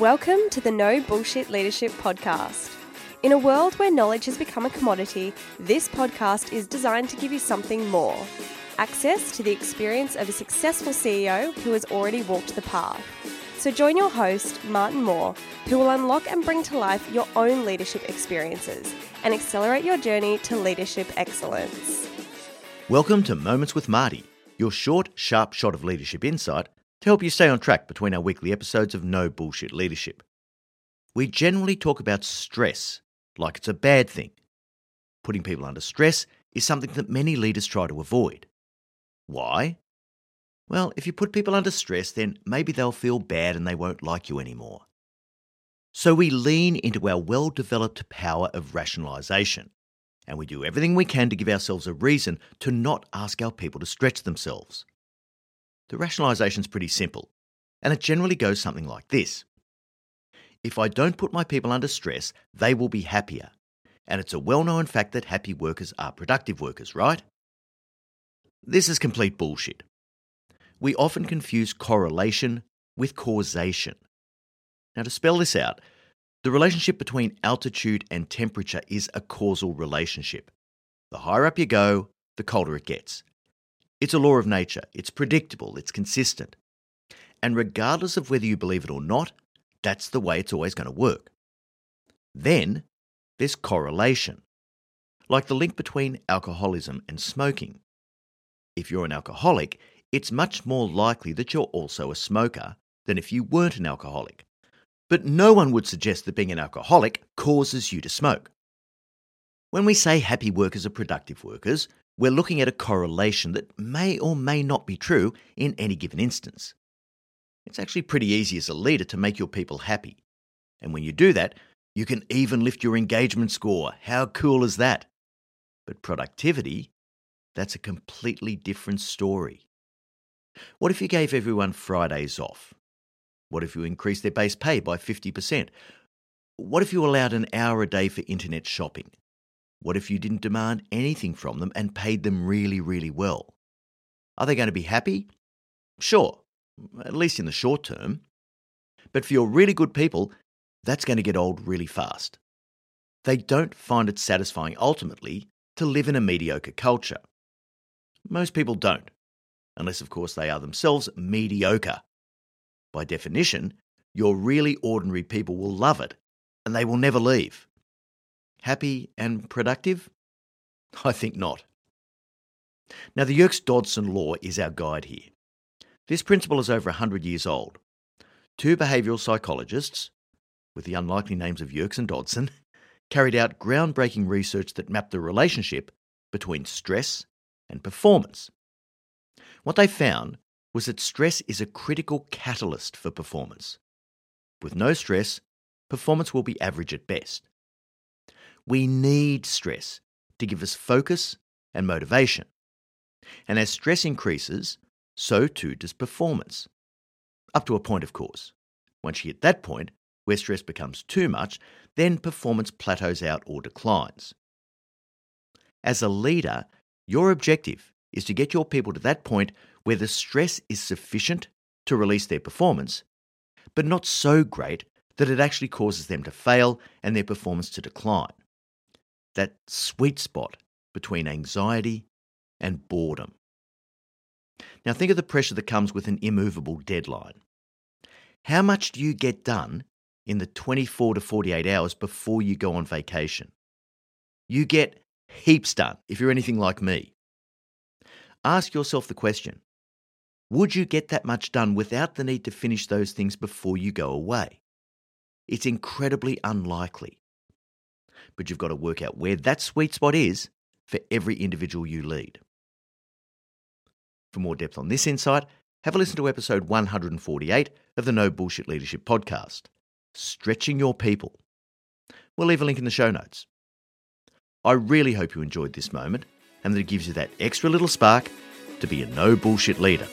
Welcome to the No Bullshit Leadership Podcast. In a world where knowledge has become a commodity, this podcast is designed to give you something more access to the experience of a successful CEO who has already walked the path. So join your host, Martin Moore, who will unlock and bring to life your own leadership experiences and accelerate your journey to leadership excellence. Welcome to Moments with Marty, your short, sharp shot of leadership insight to help you stay on track between our weekly episodes of No Bullshit Leadership. We generally talk about stress like it's a bad thing. Putting people under stress is something that many leaders try to avoid. Why? Well, if you put people under stress, then maybe they'll feel bad and they won't like you anymore. So we lean into our well developed power of rationalisation, and we do everything we can to give ourselves a reason to not ask our people to stretch themselves. The rationalisation's pretty simple, and it generally goes something like this If I don't put my people under stress, they will be happier. And it's a well known fact that happy workers are productive workers, right? This is complete bullshit. We often confuse correlation with causation. Now, to spell this out, the relationship between altitude and temperature is a causal relationship. The higher up you go, the colder it gets. It's a law of nature, it's predictable, it's consistent. And regardless of whether you believe it or not, that's the way it's always going to work. Then there's correlation, like the link between alcoholism and smoking. If you're an alcoholic, it's much more likely that you're also a smoker than if you weren't an alcoholic. But no one would suggest that being an alcoholic causes you to smoke. When we say happy workers are productive workers, we're looking at a correlation that may or may not be true in any given instance. It's actually pretty easy as a leader to make your people happy. And when you do that, you can even lift your engagement score. How cool is that? But productivity that's a completely different story. What if you gave everyone Fridays off? What if you increased their base pay by 50%? What if you allowed an hour a day for internet shopping? What if you didn't demand anything from them and paid them really, really well? Are they going to be happy? Sure, at least in the short term. But for your really good people, that's going to get old really fast. They don't find it satisfying ultimately to live in a mediocre culture. Most people don't, unless, of course, they are themselves mediocre. By definition, your really ordinary people will love it and they will never leave. Happy and productive? I think not. Now, the Yerkes-Dodson law is our guide here. This principle is over 100 years old. Two behavioural psychologists, with the unlikely names of Yerkes and Dodson, carried out groundbreaking research that mapped the relationship between stress and performance. What they found was that stress is a critical catalyst for performance. With no stress, performance will be average at best. We need stress to give us focus and motivation. And as stress increases, so too does performance. Up to a point, of course. Once you hit that point, where stress becomes too much, then performance plateaus out or declines. As a leader, your objective is to get your people to that point where the stress is sufficient to release their performance, but not so great that it actually causes them to fail and their performance to decline. That sweet spot between anxiety and boredom. Now, think of the pressure that comes with an immovable deadline. How much do you get done in the 24 to 48 hours before you go on vacation? You get heaps done if you're anything like me. Ask yourself the question Would you get that much done without the need to finish those things before you go away? It's incredibly unlikely. But you've got to work out where that sweet spot is for every individual you lead. For more depth on this insight, have a listen to episode 148 of the No Bullshit Leadership Podcast Stretching Your People. We'll leave a link in the show notes. I really hope you enjoyed this moment and that it gives you that extra little spark to be a no bullshit leader.